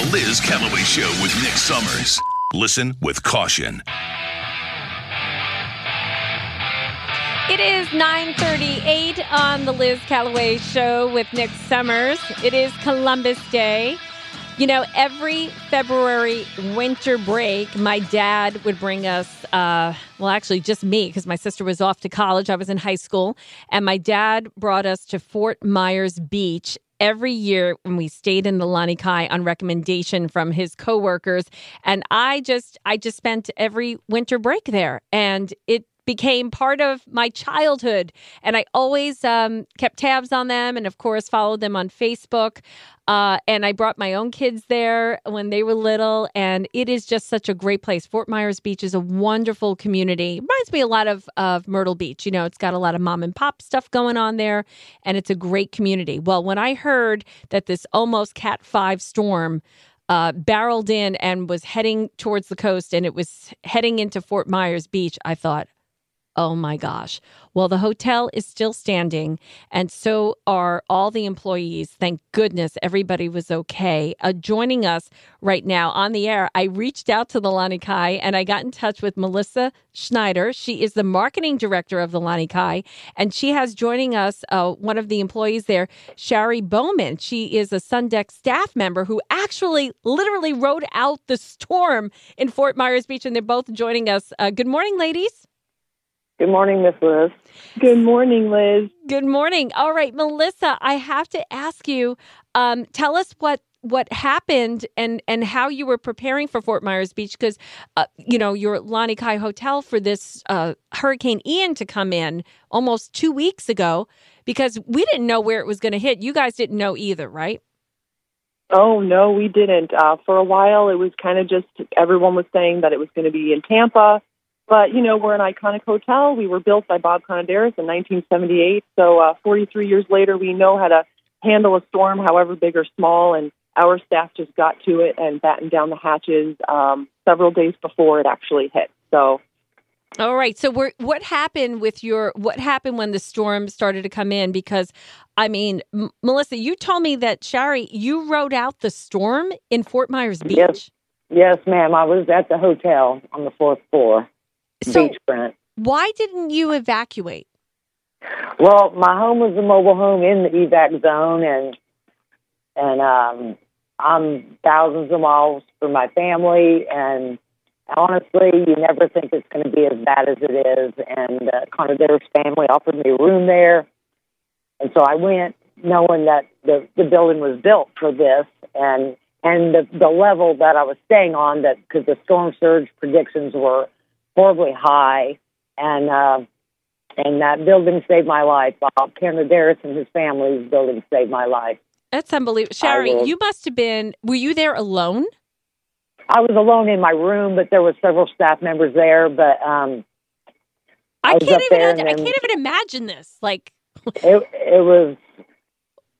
The Liz Callaway Show with Nick Summers. Listen with caution. It is 9:38 on the Liz Callaway show with Nick Summers. It is Columbus Day. You know, every February winter break, my dad would bring us, uh, well, actually, just me, because my sister was off to college. I was in high school. And my dad brought us to Fort Myers Beach every year when we stayed in the Lani Kai on recommendation from his coworkers. And I just, I just spent every winter break there. And it became part of my childhood. And I always um, kept tabs on them and, of course, followed them on Facebook. Uh, and I brought my own kids there when they were little. And it is just such a great place. Fort Myers Beach is a wonderful community. Reminds me a lot of, of Myrtle Beach. You know, it's got a lot of mom and pop stuff going on there, and it's a great community. Well, when I heard that this almost Cat 5 storm, uh, barreled in and was heading towards the coast and it was heading into Fort Myers Beach, I thought, Oh my gosh. Well, the hotel is still standing, and so are all the employees. Thank goodness everybody was okay. Uh, joining us right now on the air, I reached out to the Lani Kai and I got in touch with Melissa Schneider. She is the marketing director of the Lani Kai, and she has joining us uh, one of the employees there, Shari Bowman. She is a Sun Deck staff member who actually literally rode out the storm in Fort Myers Beach, and they're both joining us. Uh, good morning, ladies. Good morning, Miss Liz. Good morning, Liz. Good morning. All right, Melissa, I have to ask you, um, tell us what what happened and and how you were preparing for Fort Myers Beach because uh, you know your Lani Kai hotel for this uh, Hurricane Ian to come in almost two weeks ago because we didn't know where it was going to hit. You guys didn't know either, right? Oh no, we didn't. Uh, for a while, it was kind of just everyone was saying that it was going to be in Tampa but, you know, we're an iconic hotel. We were built by Bob Conadaris in 1978. So uh, 43 years later, we know how to handle a storm, however big or small. And our staff just got to it and battened down the hatches um, several days before it actually hit. So. All right. So, what happened with your? What happened when the storm started to come in? Because, I mean, M- Melissa, you told me that Shari, you rode out the storm in Fort Myers Beach. Yes, yes, ma'am. I was at the hotel on the fourth floor so beachfront. Why didn't you evacuate? Well, my home was a mobile home in the evac zone, and and um, I'm thousands of miles from my family, and honestly, you never think it's going to be as bad as it is. And uh, Conadaris family offered me a room there, and so I went, knowing that the the building was built for this, and and the the level that I was staying on, that because the storm surge predictions were horribly high, and uh, and that building saved my life. Bob Conadaris and his family's building saved my life. That's unbelievable, Shari. You must have been. Were you there alone? I was alone in my room, but there were several staff members there. But um, I, I can't even. I can't even imagine this. Like it, it was.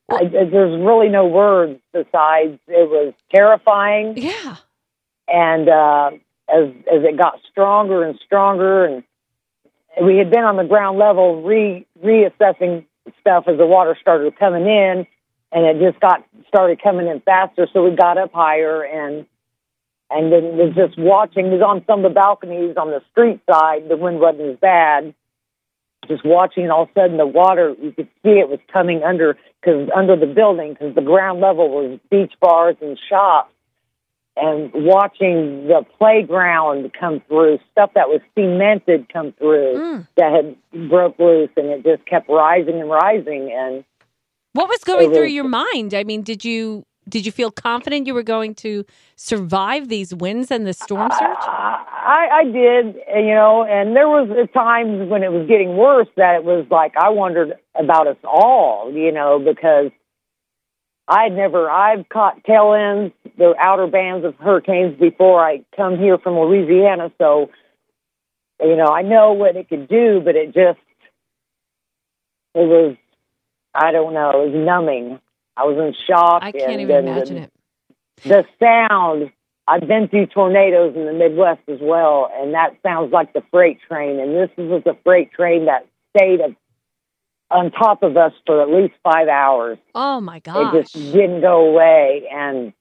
I, there's really no words besides it was terrifying. Yeah. And uh, as as it got stronger and stronger, and we had been on the ground level re reassessing stuff as the water started coming in, and it just got started coming in faster. So we got up higher and and then was just watching. Was on some of the balconies on the street side. The wind wasn't as bad. Just watching, all of a sudden the water you could see it was coming under because under the building because the ground level was beach bars and shops and watching the playground come through, stuff that was cemented come through mm. that had broke loose, and it just kept rising and rising. And what was going was, through your mind? I mean, did you did you feel confident you were going to survive these winds and the storm surge? I, I did, you know, and there was times when it was getting worse that it was like I wondered about us all, you know, because I'd never, I've caught tail ends, the outer bands of hurricanes before I come here from Louisiana. So, you know, I know what it could do, but it just, it was, I don't know, it was numbing. I was in shock. I can't and, even imagine the, it. The sound, I've been through tornadoes in the Midwest as well, and that sounds like the freight train. And this was a freight train that stayed a on top of us for at least five hours. Oh my gosh! It just didn't go away, and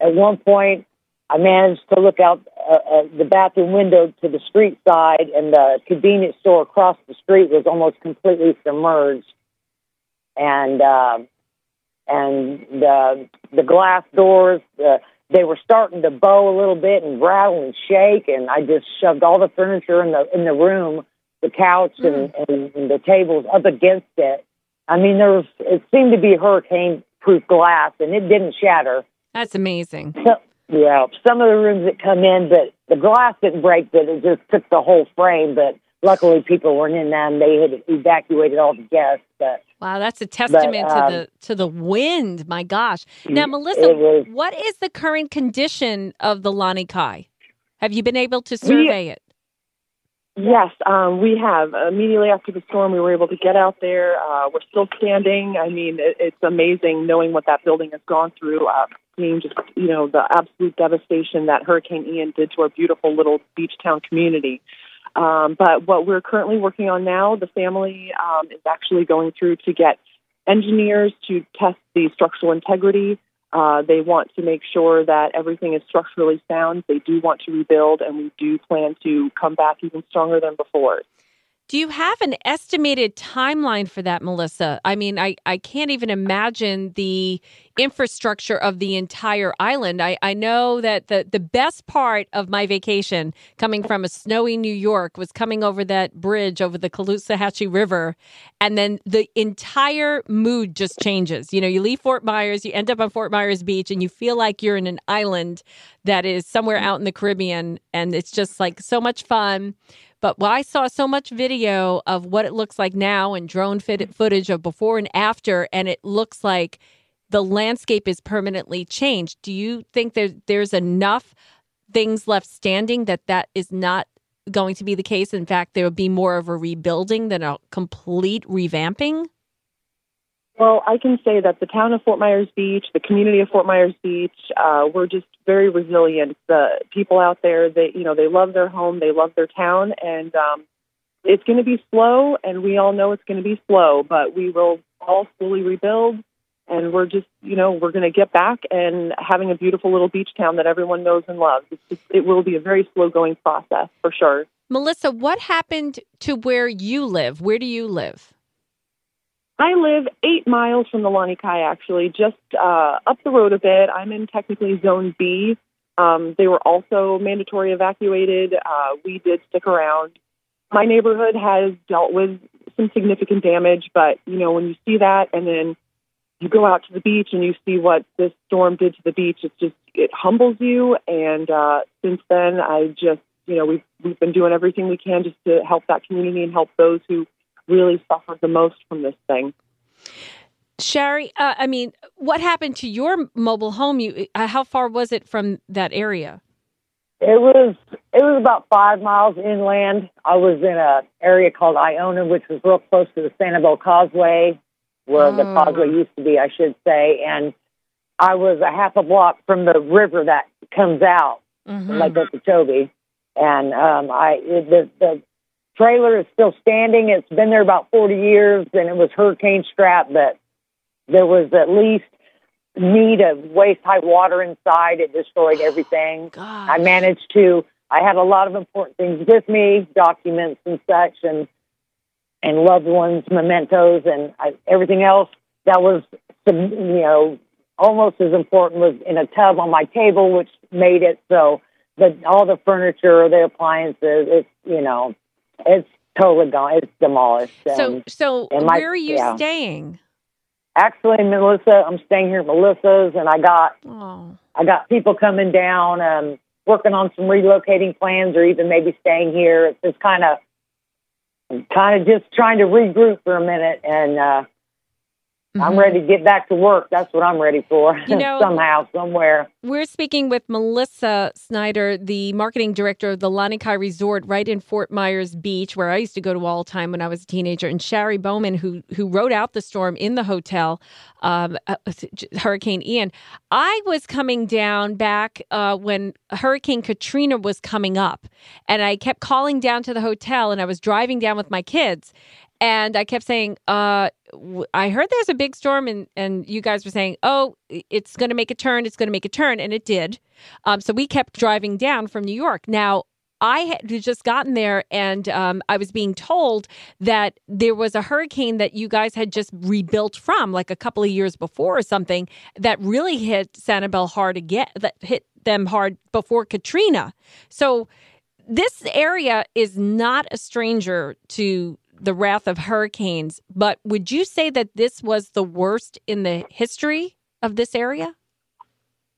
at one point, I managed to look out uh, uh, the bathroom window to the street side, and the convenience store across the street was almost completely submerged. And uh, and the the glass doors, uh, they were starting to bow a little bit and rattle and shake. And I just shoved all the furniture in the in the room, the couch and, and, and the tables up against it. I mean, there was it seemed to be hurricane proof glass, and it didn't shatter. That's amazing. So, yeah, some of the rooms that come in, but the glass didn't break, but it just took the whole frame. But luckily, people weren't in them; they had evacuated all the guests. But Wow, that's a testament um, to the to the wind. My gosh. Now, Melissa, was- what is the current condition of the Lani Kai? Have you been able to survey it? Yes, um, we have. Immediately after the storm, we were able to get out there. Uh, we're still standing. I mean, it, it's amazing knowing what that building has gone through, uh, seeing just, you know, the absolute devastation that Hurricane Ian did to our beautiful little beach town community. Um, but what we're currently working on now, the family um, is actually going through to get engineers to test the structural integrity. Uh, they want to make sure that everything is structurally sound. They do want to rebuild, and we do plan to come back even stronger than before. Do you have an estimated timeline for that, Melissa? I mean, I, I can't even imagine the infrastructure of the entire island. I, I know that the, the best part of my vacation coming from a snowy New York was coming over that bridge over the Caloosahatchee River. And then the entire mood just changes. You know, you leave Fort Myers, you end up on Fort Myers Beach, and you feel like you're in an island that is somewhere out in the Caribbean. And it's just like so much fun. But I saw so much video of what it looks like now and drone fit- mm-hmm. footage of before and after, and it looks like the landscape is permanently changed. Do you think there, there's enough things left standing that that is not going to be the case? In fact, there would be more of a rebuilding than a complete revamping? Well, I can say that the town of Fort Myers Beach, the community of Fort Myers Beach, uh, we're just very resilient. The people out there, they you know they love their home, they love their town, and um, it's going to be slow, and we all know it's going to be slow, but we will all slowly rebuild, and we're just you know we're going to get back and having a beautiful little beach town that everyone knows and loves. Just, it will be a very slow going process for sure. Melissa, what happened to where you live? Where do you live? I live eight miles from the Lani Kai, actually, just uh, up the road a bit. I'm in technically Zone B. Um, they were also mandatory evacuated. Uh, we did stick around. My neighborhood has dealt with some significant damage, but you know when you see that, and then you go out to the beach and you see what this storm did to the beach, it's just it humbles you. And uh, since then, I just you know we've we've been doing everything we can just to help that community and help those who really suffered the most from this thing. Shari, uh, I mean, what happened to your mobile home? You, uh, how far was it from that area? It was it was about five miles inland. I was in an area called Iona, which was real close to the Sanibel Causeway, where the Oh. causeway used to be, I should say. And I was a half a block from the river that comes out, Mhm. like Okeechobee. And um, I it, the the trailer is still standing. It's been there about forty years, and it was hurricane strapped, but there was at least need of waist high water inside. It destroyed oh, everything. God. I managed to. I had a lot of important things with me, documents and such, and and loved ones, mementos, and I, everything else that was, you know, almost as important was in a tub on my table, which made it so. But all the furniture, the appliances, it's you know, it's totally gone. It's demolished. So, Um, so and my- where are you yeah. staying? actually, Melissa, I'm staying here at Melissa's, and I got Oh, I got people coming down, um, working on some relocating plans, or even maybe staying here. It's just kind of, kind of just trying to regroup for a minute, and uh, I'm Mhm. ready to get back to work. That's what I'm ready for. You know- somehow, somewhere. We're speaking with Melissa Snyder, the marketing director of the Lani Kai Resort right in Fort Myers Beach, where I used to go to all the time when I was a teenager, and Shari Bowman, who who rode out the storm in the hotel, um, uh, Hurricane Ian. I was coming down back uh, when Hurricane Katrina was coming up, and I kept calling down to the hotel, and I was driving down with my kids. And I kept saying, uh, I heard there's a big storm, and, and you guys were saying, oh, it's going to make a turn, it's going to make a turn. And it did. Um, so we kept driving down from New York. Now, I had just gotten there and um, I was being told that there was a hurricane that you guys had just rebuilt from like a couple of years before or something that really hit Sanibel hard again, that hit them hard before Katrina. So this area is not a stranger to the wrath of hurricanes, but would you say that this was the worst in the history of this area?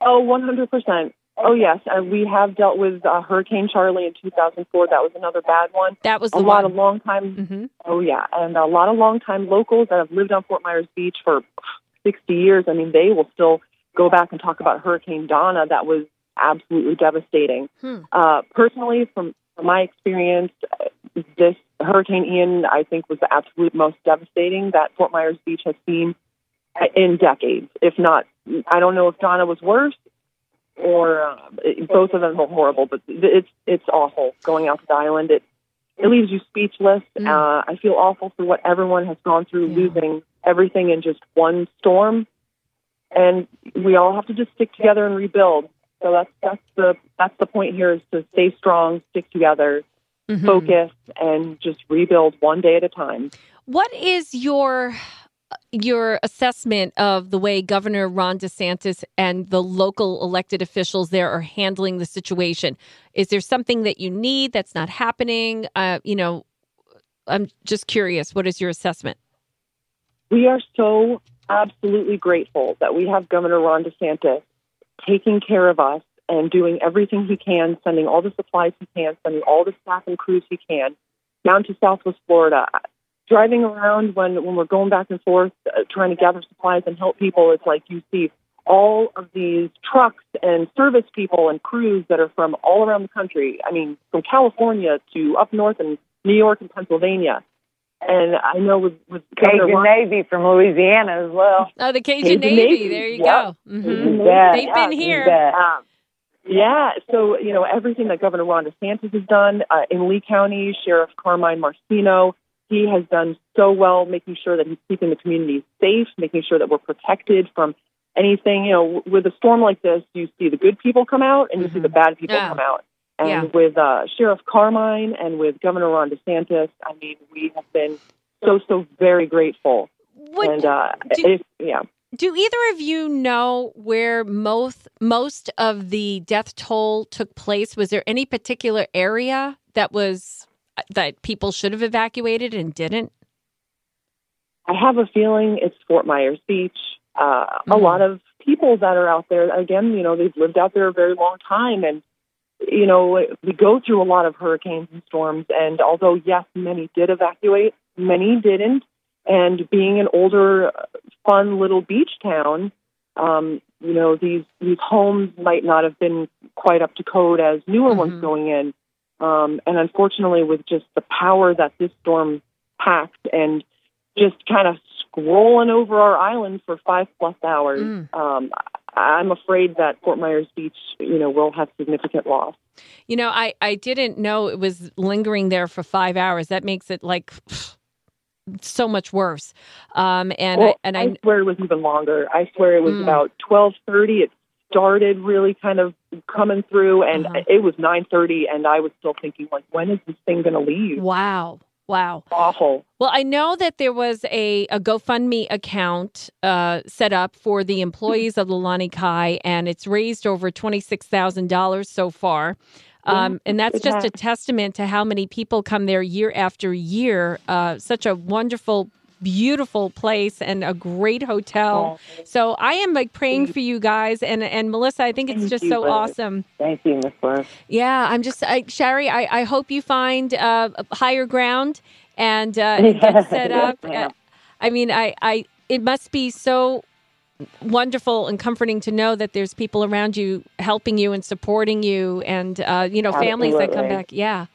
Oh, 100%. Oh, yes. And we have dealt with uh, Hurricane Charley in 2004. That was another bad one. That was a lot one. of long time. Mhm. Oh, yeah. And a lot of long time locals that have lived on Fort Myers Beach for 60 years. I mean, they will still go back and talk about Hurricane Donna. That was absolutely devastating. Hmm. Uh, personally, from, from my experience, uh, this Hurricane Ian, I think, was the absolute most devastating that Fort Myers Beach has seen in decades, if not. I don't know if Donna was worse or uh, both of them were horrible, but it's it's awful going out to the island. It it leaves you speechless. Mm. Uh, I feel awful for what everyone has gone through, Yeah. losing everything in just one storm, and we all have to just stick together and rebuild. So that's that's the that's the point here is to stay strong, stick together, Mhm. focus, and just rebuild one day at a time. What is your your assessment of the way Governor Ron DeSantis and the local elected officials there are handling the situation? Is there something that you need that's not happening? Uh, you know, I'm just curious. What is your assessment? We are so absolutely grateful that we have Governor Ron DeSantis taking care of us and doing everything he can, sending all the supplies he can, sending all the staff and crews he can down to Southwest Florida. Driving around when, when we're going back and forth, uh, trying to gather supplies and help people, it's like you see all of these trucks and service people and crews that are from all around the country. I mean, from California to up north in New York and Pennsylvania. And I know with, with Governor Cajun Ron- Navy from Louisiana as well. Oh, the Cajun, Cajun Navy. Navy, There you yep. go. Mhm. Mhm. Yeah, They've been here. yeah. Um, yeah, so you know everything that Governor Ron DeSantis has done uh, in Lee County, Sheriff Carmine Marceno, he has done so well, making sure that he's keeping the community safe, making sure that we're protected from anything. You know, with a storm like this, you see the good people come out and you see Mhm. the bad people Yeah. come out. And Yeah. with uh, Sheriff Carmine and with Governor Ron DeSantis, I mean, we have been so so very grateful. Would, and uh, do- if, yeah. Do either of you know where most most of the death toll took place? Was there any particular area that was that people should have evacuated and didn't? I have a feeling it's Fort Myers Beach. Uh, A Mhm. lot of people that are out there, again, you know, they've lived out there a very long time. And, you know, we go through a lot of hurricanes and storms. And although, yes, many did evacuate, many didn't. And being an older, fun little beach town, um, you know, these, these homes might not have been quite up to code as newer Mhm. ones going in. Um, and unfortunately, with just the power that this storm packed and just kind of scrolling over our island for five plus hours. Mm. Um, I'm afraid that Fort Myers Beach, you know, will have significant loss. You know, I I didn't know it was lingering there for five hours. That makes it like so much worse. Um, and well, I and I, swear it was even longer. I swear it was Mm. about twelve thirty. It started really kind of coming through, and Uh-huh. it was nine thirty, and I was still thinking, like, when is this thing going to leave? wow, wow. Awful. Well, I know that there was a, a GoFundMe account uh, set up for the employees of the Lani Kai, and it's raised over $26,000 so far. Um, and that's just a testament to how many people come there year after year. Uh, such a wonderful, beautiful place and a great hotel. So I am like praying for you guys. And, and Melissa, I think it's just so awesome. Thank you, Miss. Yeah, I'm just, I, Shari, I, I hope you find uh, higher ground and, uh, get set up. I mean, I, I, it must be so wonderful and comforting to know that there's people around you helping you and supporting you, and uh, you know, families that come back. Yeah.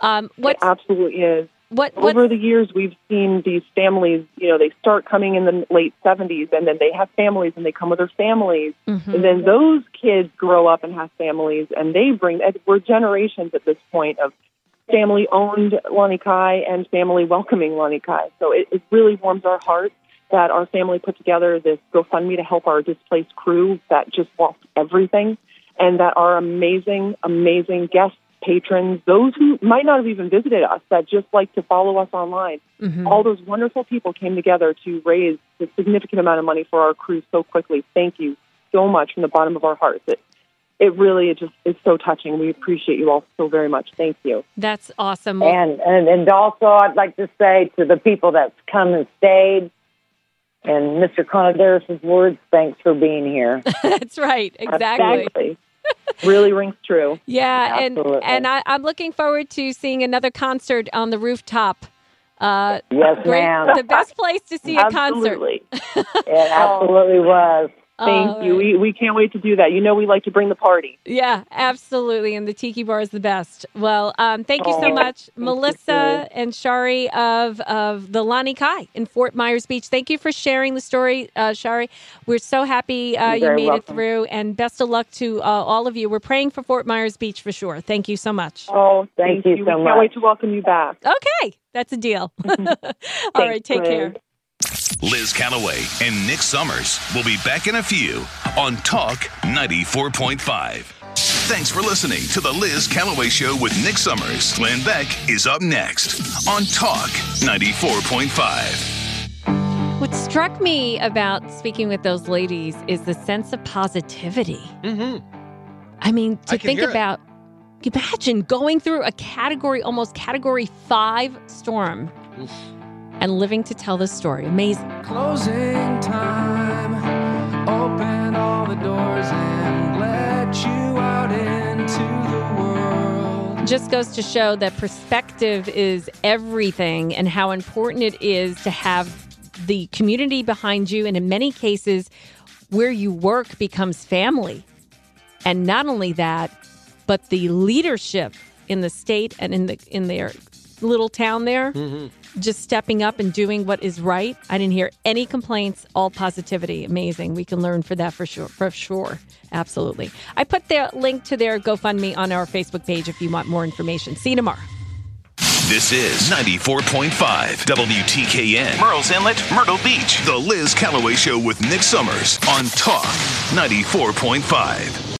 Um, what, absolutely is. what, what, over the years we've seen these families you know they start coming in the late 70s and then they have families and they come with their families Mhm. and then those kids grow up and have families and they bring we're generations at this point of family owned Lani Kai and family welcoming Lani Kai. So it, it really warms our hearts that our family put together this GoFundMe to help our displaced crew that just lost everything, and that our amazing, amazing guests, patrons, those who might not have even visited us, that just like to follow us online, Mhm. all those wonderful people came together to raise a significant amount of money for our crew so quickly. Thank you so much from the bottom of our hearts. It, it really it just is so touching. We appreciate you all so very much. Thank you. That's awesome. And, and and also, I'd like to say to the people that's come and stayed, and Mr. Conadaris' words, thanks for being here. that's right. Exactly. Exactly. really rings true. Yeah, and Absolutely. and I, I'm looking forward to seeing another concert on the rooftop. Uh, Yes, great, ma'am. the best place to see a concert. Absolutely. It absolutely was. Thank Oh, you. We, we can't wait to do that. You know, we like to bring the party. Yeah, absolutely. And the Tiki Bar is the best. Well, um, thank you so Oh, much, you, Melissa and Shari of, of the Lani Kai in Fort Myers Beach. Thank you for sharing the story, uh, Shari. We're so happy uh, You're you very made it through. And best of luck to uh, all of you. We're praying for Fort Myers Beach for sure. Thank you so much. Oh, Thank thank, you you. so we much. can't wait to welcome you back. Okay, that's a deal. all right, take Liz. care. Liz Calloway and Nick Summers will be back in a few on Talk 94.5. Thanks for listening to the Liz Calloway Show with Nick Summers. Glenn Beck is up next on Talk 94.5. What struck me about speaking with those ladies is the sense of positivity. Mm-hmm. I mean, to I think hear it. about, imagine going through a category, almost category five storm Oof. And living to tell the story. Amazing. Closing time. Open all the doors and let you out into the world. Just goes to show that perspective is everything and how important it is to have the community behind you. And in many cases, where you work becomes family. And not only that, but the leadership in the state and in the in their little town there mm-hmm. Just stepping up and doing what is right. I didn't hear any complaints, all positivity. Amazing. We can learn for that for sure. For sure. Absolutely. I put the link to their GoFundMe on our Facebook page if you want more information. See you tomorrow. This is 94.5 WTKN, Murrells Inlet, Myrtle Beach. The Liz Calloway Show with Nick Summers on Talk 94.5.